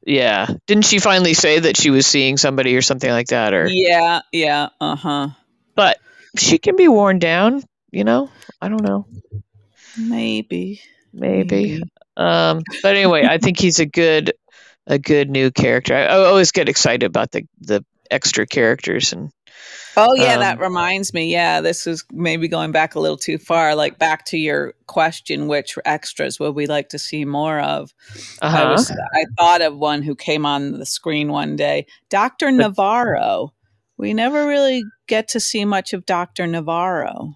yeah, didn't she finally say that she was seeing somebody or something like that? Or Yeah, yeah. Uh huh. but she can be worn down. You know, I don't know. Maybe. maybe. Um, but anyway, I think he's a good, a good new character. I, I always get excited about the the extra characters and Oh yeah, that Um, reminds me. Yeah, this is maybe going back a little too far. Like back to your question, which extras would we like to see more of? I uh-huh. was I thought of one who came on the screen one day, Doctor Navarro. We never really get to see much of Doctor Navarro.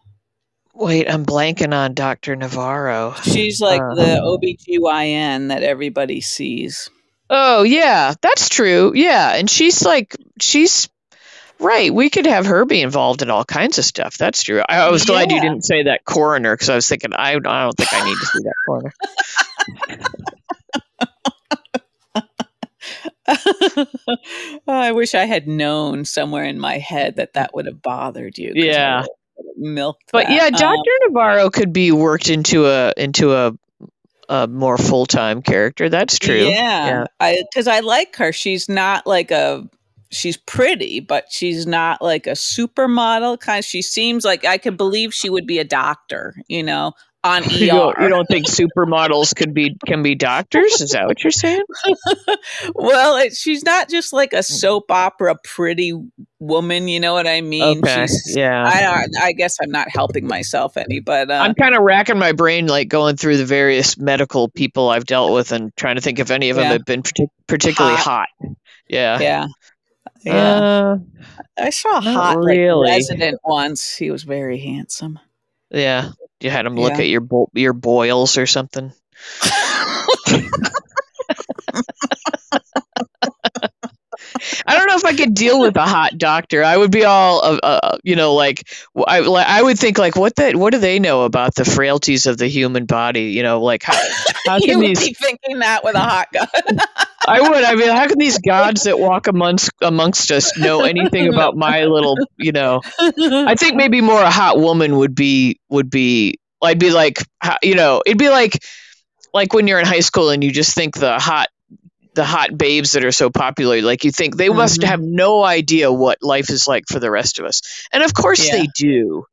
Wait, I'm blanking on Doctor Navarro. She's like Uh. the OBGYN that everybody sees. Oh yeah, that's true. Yeah, and she's like she's right. We could have her be involved in all kinds of stuff. That's true. I, I was glad you didn't say that coroner because I was thinking I, I don't think I need to see that coroner. [LAUGHS] I wish I had known somewhere in my head that that would have bothered you. Yeah. Milked. But that. yeah, Um, Doctor Navarro could be worked into a into a a more full time character. That's true. Yeah, I because I like her. She's not like a. She's pretty, but she's not like a supermodel kind. She seems like I could believe she would be a doctor. You know, on ER. [LAUGHS] You don't, you don't think supermodels could be can be doctors? Is that what you're saying? [LAUGHS] well, it, she's not just like a soap opera pretty woman. You know what I mean? Okay, She's, yeah. I. I guess I'm not helping myself any, but uh, I'm kind of racking my brain, like going through the various medical people I've dealt with, and trying to think if any of them have been partic- particularly Hot. hot. Yeah. yeah, yeah. Uh, I saw a hot like, resident once. He was very handsome. yeah. You had him look Yeah. at your bo- your boils or something. [LAUGHS] I don't know if I could deal with a hot doctor. I would be all, uh, uh, you know, like I, I would think like, what that, what do they know about the frailties of the human body? You know, like how, [LAUGHS] how you can would these? be thinking that with a hot gun. [LAUGHS] I would. I mean, how can these gods that walk amongst amongst us know anything [LAUGHS] about my little, you know? I think maybe more a hot woman would be would be. I'd be like, you know, it'd be like like when you're in high school and you just think the hot the hot babes that are so popular like you think they must Mhm. have no idea what life is like for the rest of us and of course Yeah. they do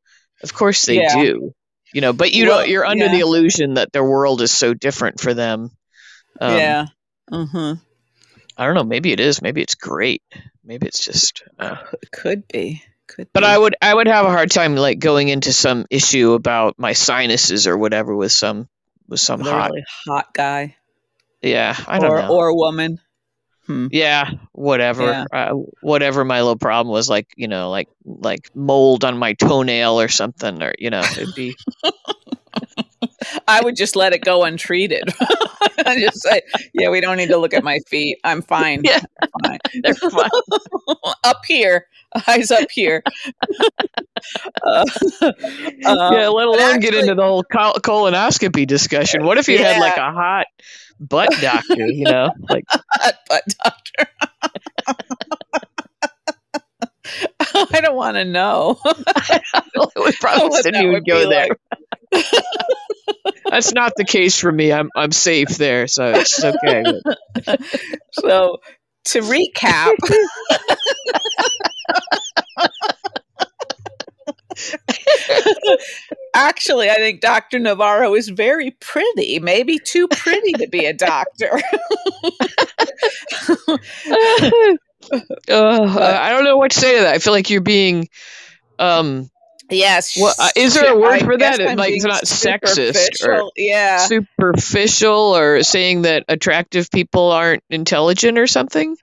of course they Yeah. do you know but you Well, don't you're under yeah. the illusion that their world is so different for them um, yeah. hmm i don't know maybe it is maybe it's great maybe it's just uh, Could be. Could but be. i would i would have a hard time like going into some issue about my sinuses or whatever with some with some hot hot guy yeah i don't or know or woman. Hmm. yeah whatever Yeah. Uh, whatever my little problem was like you know like like mold on my toenail or something or you know it'd be [LAUGHS] I would just let it go untreated. [LAUGHS] I just say, yeah, we don't need to look at my feet. I'm fine. Yeah. Fine. [LAUGHS] they're fine. up here, eyes up here. uh, um, yeah let alone get into the whole col- colonoscopy discussion what if you had like a hot butt doctor you know like [LAUGHS] butt doctor. [LAUGHS] I don't want to know. [LAUGHS] we probably What said that you would would go there that's not the case for me i'm i'm safe there so it's okay So to recap, actually, I think Dr. Navarro is very pretty, maybe too pretty to be a doctor. [LAUGHS] I don't know what to say to that. I feel like you're being, um, yes. Well, uh, is there a word I for that? I'm Like, it's not sexist or- yeah. superficial or saying that attractive people aren't intelligent or something.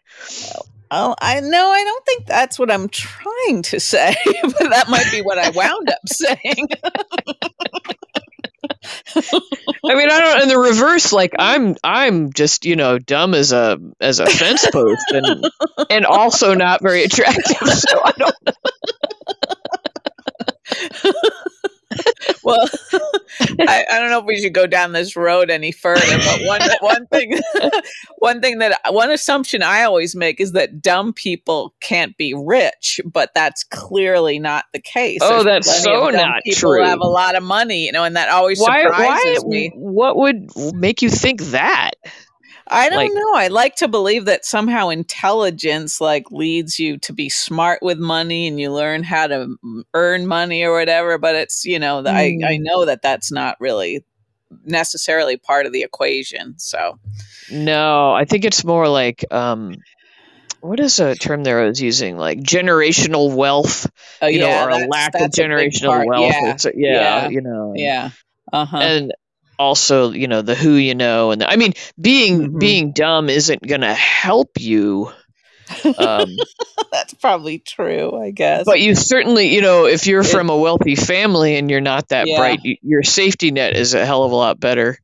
Oh, I know. I don't think that's what I'm trying to say, [LAUGHS] but that might be what I wound up saying. [LAUGHS] I mean, I don't. In the reverse, like I'm, I'm just you know dumb as a as a fence post, and and also not very attractive. [LAUGHS] So I don't. [LAUGHS] well, [LAUGHS] I, I don't know if we should go down this road any further, but one [LAUGHS] one thing, one thing that one assumption I always make is that dumb people can't be rich, but that's clearly not the case. Oh, There's that's so not people true. have a lot of money, you know, and that always Why? surprises Why? me. What would make you think that? I don't Like- know. I like to believe that somehow intelligence like leads you to be smart with money and you learn how to earn money or whatever. But it's you know the, I I Mm. know that that's not really necessarily part of the equation. So No, I think it's more like um, what is a term there I was using? Like generational wealth, oh you yeah, know, or a lack of that's a big generational wealth. Yeah, a- yeah, yeah, you know, yeah. Uh huh. and also you know the who you know, and the, I mean being Mhm. being dumb isn't gonna help you. Um, [LAUGHS] that's probably true. I guess. but you certainly, you know, if you're from a wealthy family and you're not that Yeah. bright, y- your safety net is a hell of a lot better.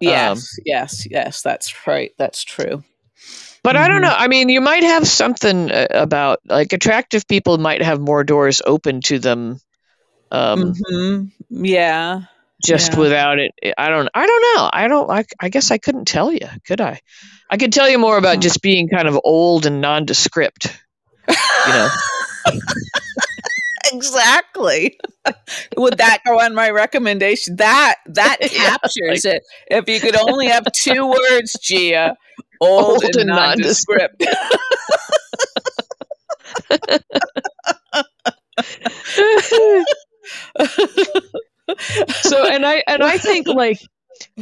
yes, um, yes, yes. That's right. That's true. But I don't Mhm. know. I mean, you might have something uh, about like attractive people might have more doors open to them, um, hmm Yeah. Just yeah. without it. I don't. I don't know. I don't. I, I guess I couldn't tell you. Could I? I could tell you more about Hmm. just being kind of old and nondescript. You know. [LAUGHS] exactly. [LAUGHS] Would that go on my recommendation? That that [LAUGHS] Yeah, captures it. If you could only have two words, Gia, old, Old and, and nondescript. So [LAUGHS] and I and I think like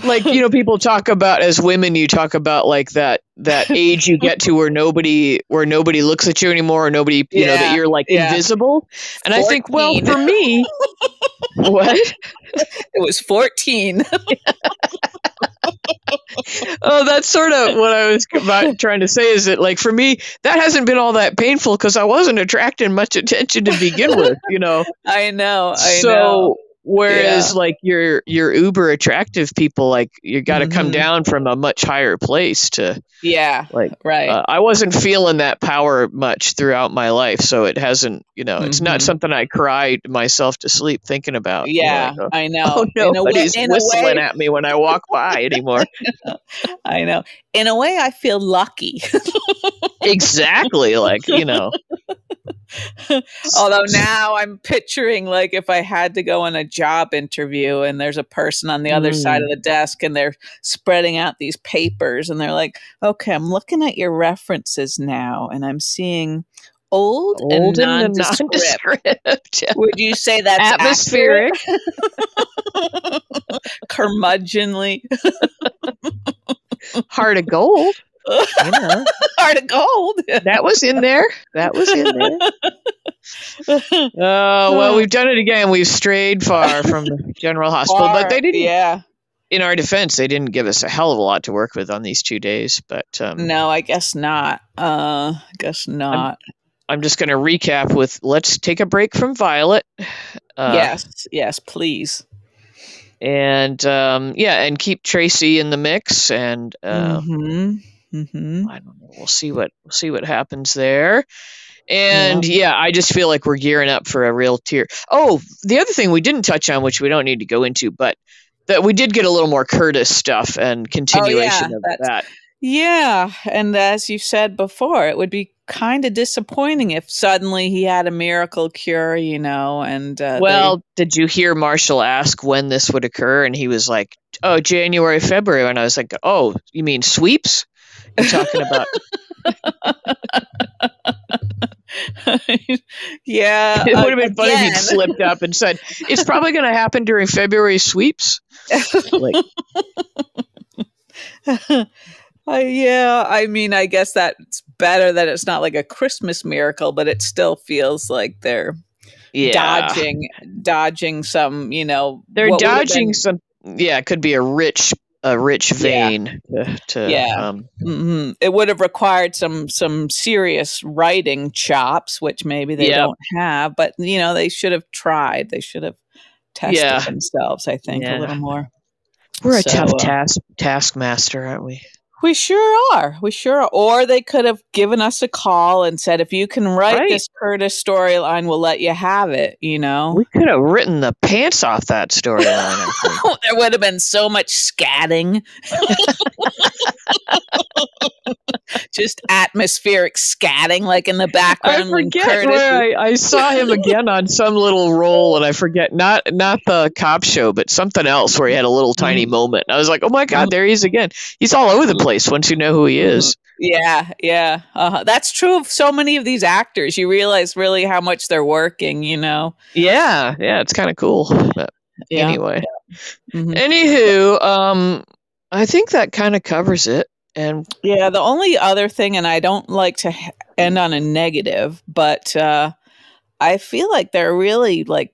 like you know people talk about as women you talk about like that that age you get to where nobody where nobody looks at you anymore or nobody you know that you're like yeah. invisible and I think well for me [LAUGHS] what It was 14. [LAUGHS] oh that's sort of what I was about trying to say is that like for me that hasn't been all that painful because I wasn't attracting much attention to begin with you know I know. I so know. Whereas Yeah. like your your uber attractive people, like you got to come Mhm. down from a much higher place to Yeah. like. Right. Uh, I wasn't feeling that power much throughout my life, so it hasn't. You know, it's not Mhm. something I cried myself to sleep thinking about. you know, yeah, like, oh, I know. oh, way- nobody's a whistling way- at me when I walk by anymore. [LAUGHS] I know. In a way, I feel lucky. [LAUGHS] exactly, like you know. Although now I'm picturing like if I had to go on a job interview and there's a person on the other side Mm. of the desk and they're spreading out these papers and they're like, okay, I'm looking at your references now and I'm seeing old, old and and nondescript. nondescript. [LAUGHS] Would you say that's atmospheric. [LAUGHS] curmudgeonly, Heart of gold. You [LAUGHS] know, heart of gold? that was in there. That was in there. [LAUGHS] Oh well, we've done it again. We've strayed far from [LAUGHS] General Hospital, but they didn't. Yeah. In our defense, they didn't give us a hell of a lot to work with on these two days. But um, No, I guess not. Uh, I guess not. I'm just going to recap with let's take a break from Violet. Uh, yes, yes, please. and um, yeah, and keep Tracy in the mix, and uh, hmm hmm I don't know. We'll see what we'll see what happens there. And yeah. I just feel like we're gearing up for a real tear. Oh, the other thing we didn't touch on, which we don't need to go into, but that we did get a little more Curtis stuff and continuation of that. Yeah, and as you said before, it would be kind of disappointing if suddenly he had a miracle cure, you know. And uh, they- Well, did you hear Marshall ask when this would occur? And he was like, "Oh, January, February." And I was like, "Oh, you mean sweeps?" You're talking about [LAUGHS] yeah, it would have been funny if he'd slipped up and said, "It's [LAUGHS] probably going to happen during February sweeps." Like, [LAUGHS] uh, yeah, I mean, I guess that's better that it's not like a Christmas miracle, but it still feels like they're yeah, dodging, dodging some, you know, they're dodging some. Yeah, it could be a rich, a rich Yeah. vein to, to Yeah. um, Mhm. It would have required some some serious writing chops, which maybe they don't have. But you know, they should have tried. They should have tested Yeah. themselves. I think Yeah. a little more. We're a tough uh, task taskmaster, aren't we? We sure are. We sure are. Or they could have given us a call and said, if you can write Right. this Curtis storyline, we'll let you have it. You know, We could have written the pants off that storyline. I [LAUGHS] there would have been so much scatting. [LAUGHS] Just atmospheric scatting, like in the background. when forget Curtis where I, I saw him again on some little role, and I forget not not the cop show, but something else where he had a little tiny moment. I was like, oh my god, there he is again. He's all over the place once you know who he is. Yeah, yeah. Uh, that's true of so many of these actors. You realize really how much they're working, you know? Yeah, yeah, it's kind of cool. But Yeah. Anyway, Mhm. anywho, um, I think that kind of covers it. And Yeah, the only other thing, and I don't like to end on a negative, but uh, I feel like they're really like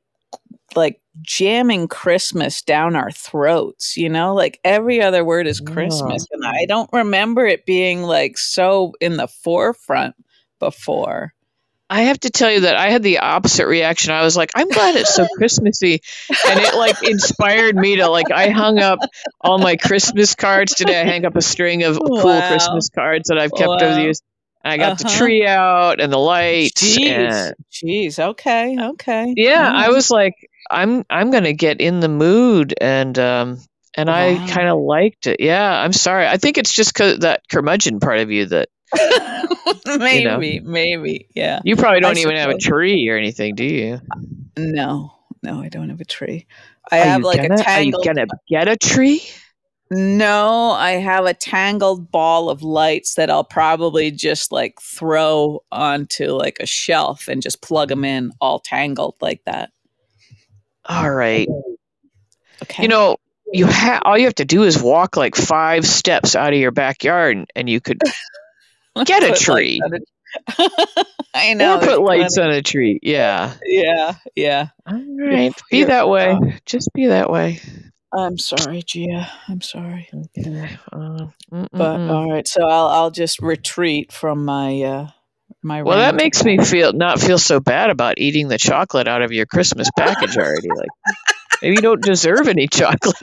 like jamming Christmas down our throats. You know, like every other word is Christmas, and I don't remember it being like so in the forefront before. I have to tell you that I had the opposite reaction. I was like, I'm glad it's so Christmassy. And it like inspired me to like I hung up all my Christmas cards today. I hang up a string of cool Christmas cards that I've kept over the years. And I got the Uh-huh. tree out and the lights. Jeez, And jeez. Okay, okay. yeah, I was like, I'm I'm gonna get in the mood and um and I kind of liked it. Yeah, I'm sorry. I think it's just cause that curmudgeon part of you that [LAUGHS] maybe, maybe, yeah. you probably don't even have a tree or anything, do you? No, no, I don't have a tree. I Are have like gonna, a Are you gonna get a tree? No, I have a tangled ball of lights that I'll probably just like throw onto like a shelf and just plug them in all tangled like that. All right. Okay. You know, you ha- all you have to do is walk like five steps out of your backyard, and you could [LAUGHS] [LAUGHS] get a tree. [LAUGHS] I know. or put lights plenty- on a tree. Yeah. Yeah, yeah. All right. Be you're- that way. Just be that way. I'm sorry, Gia. I'm sorry. Okay. Uh, But all right, so I'll I'll just retreat from my uh my well, that makes me feel not feel so bad about eating the chocolate out of your Christmas package already. Like Maybe you don't deserve any [LAUGHS] chocolate.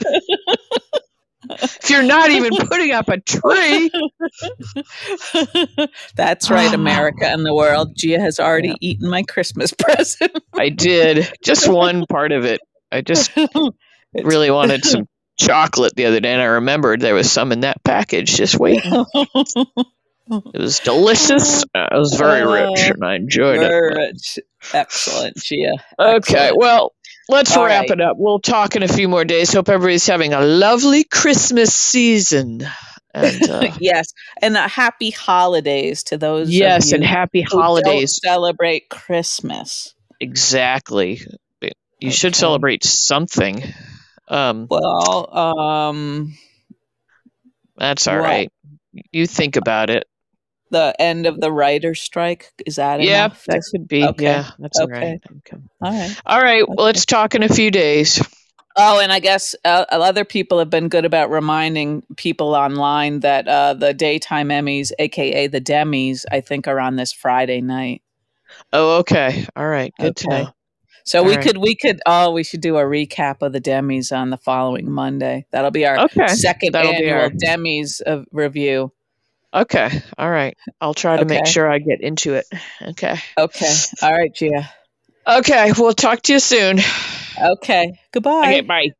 [LAUGHS] if you're not even [LAUGHS] putting up a tree. [LAUGHS] That's right, America and the world. Gia has already Yeah. eaten my Christmas present. I did. Just one part of it. I just really wanted some chocolate the other day, and I remembered there was some in that package just waiting. It was delicious. Uh, it was very rich, Uh, and I enjoyed Very it. rich. Excellent, Gia. Okay, Excellent. well, let's All wrap right. it up. We'll talk in a few more days. Hope everybody's having a lovely Christmas season. And [LAUGHS] uh, yes, and a happy holidays to those. of yes, and happy holidays. celebrate Christmas. Exactly. You should celebrate something. Um, Well, um, that's all What? right. You think about it. The end of the writer's strike is that Yeah, enough? that to- could be. okay, Yeah, that's all okay. right. Okay. all right. All right. Well, let's talk in a few days. Oh, and I guess uh, other people have been good about reminding people online that uh, the daytime Emmys, aka the Demis, I think are on this Friday night. Oh, okay. All right. Good to know. So All we right. could we could oh we should do a recap of the Demis on the following Monday. That'll be our Okay. second That'll be annual our- Demis of review. Okay. All right. I'll try to make sure I get into it. Okay. Okay. All right, Gia. Okay. We'll talk to you soon. Okay. Goodbye. Okay. Bye.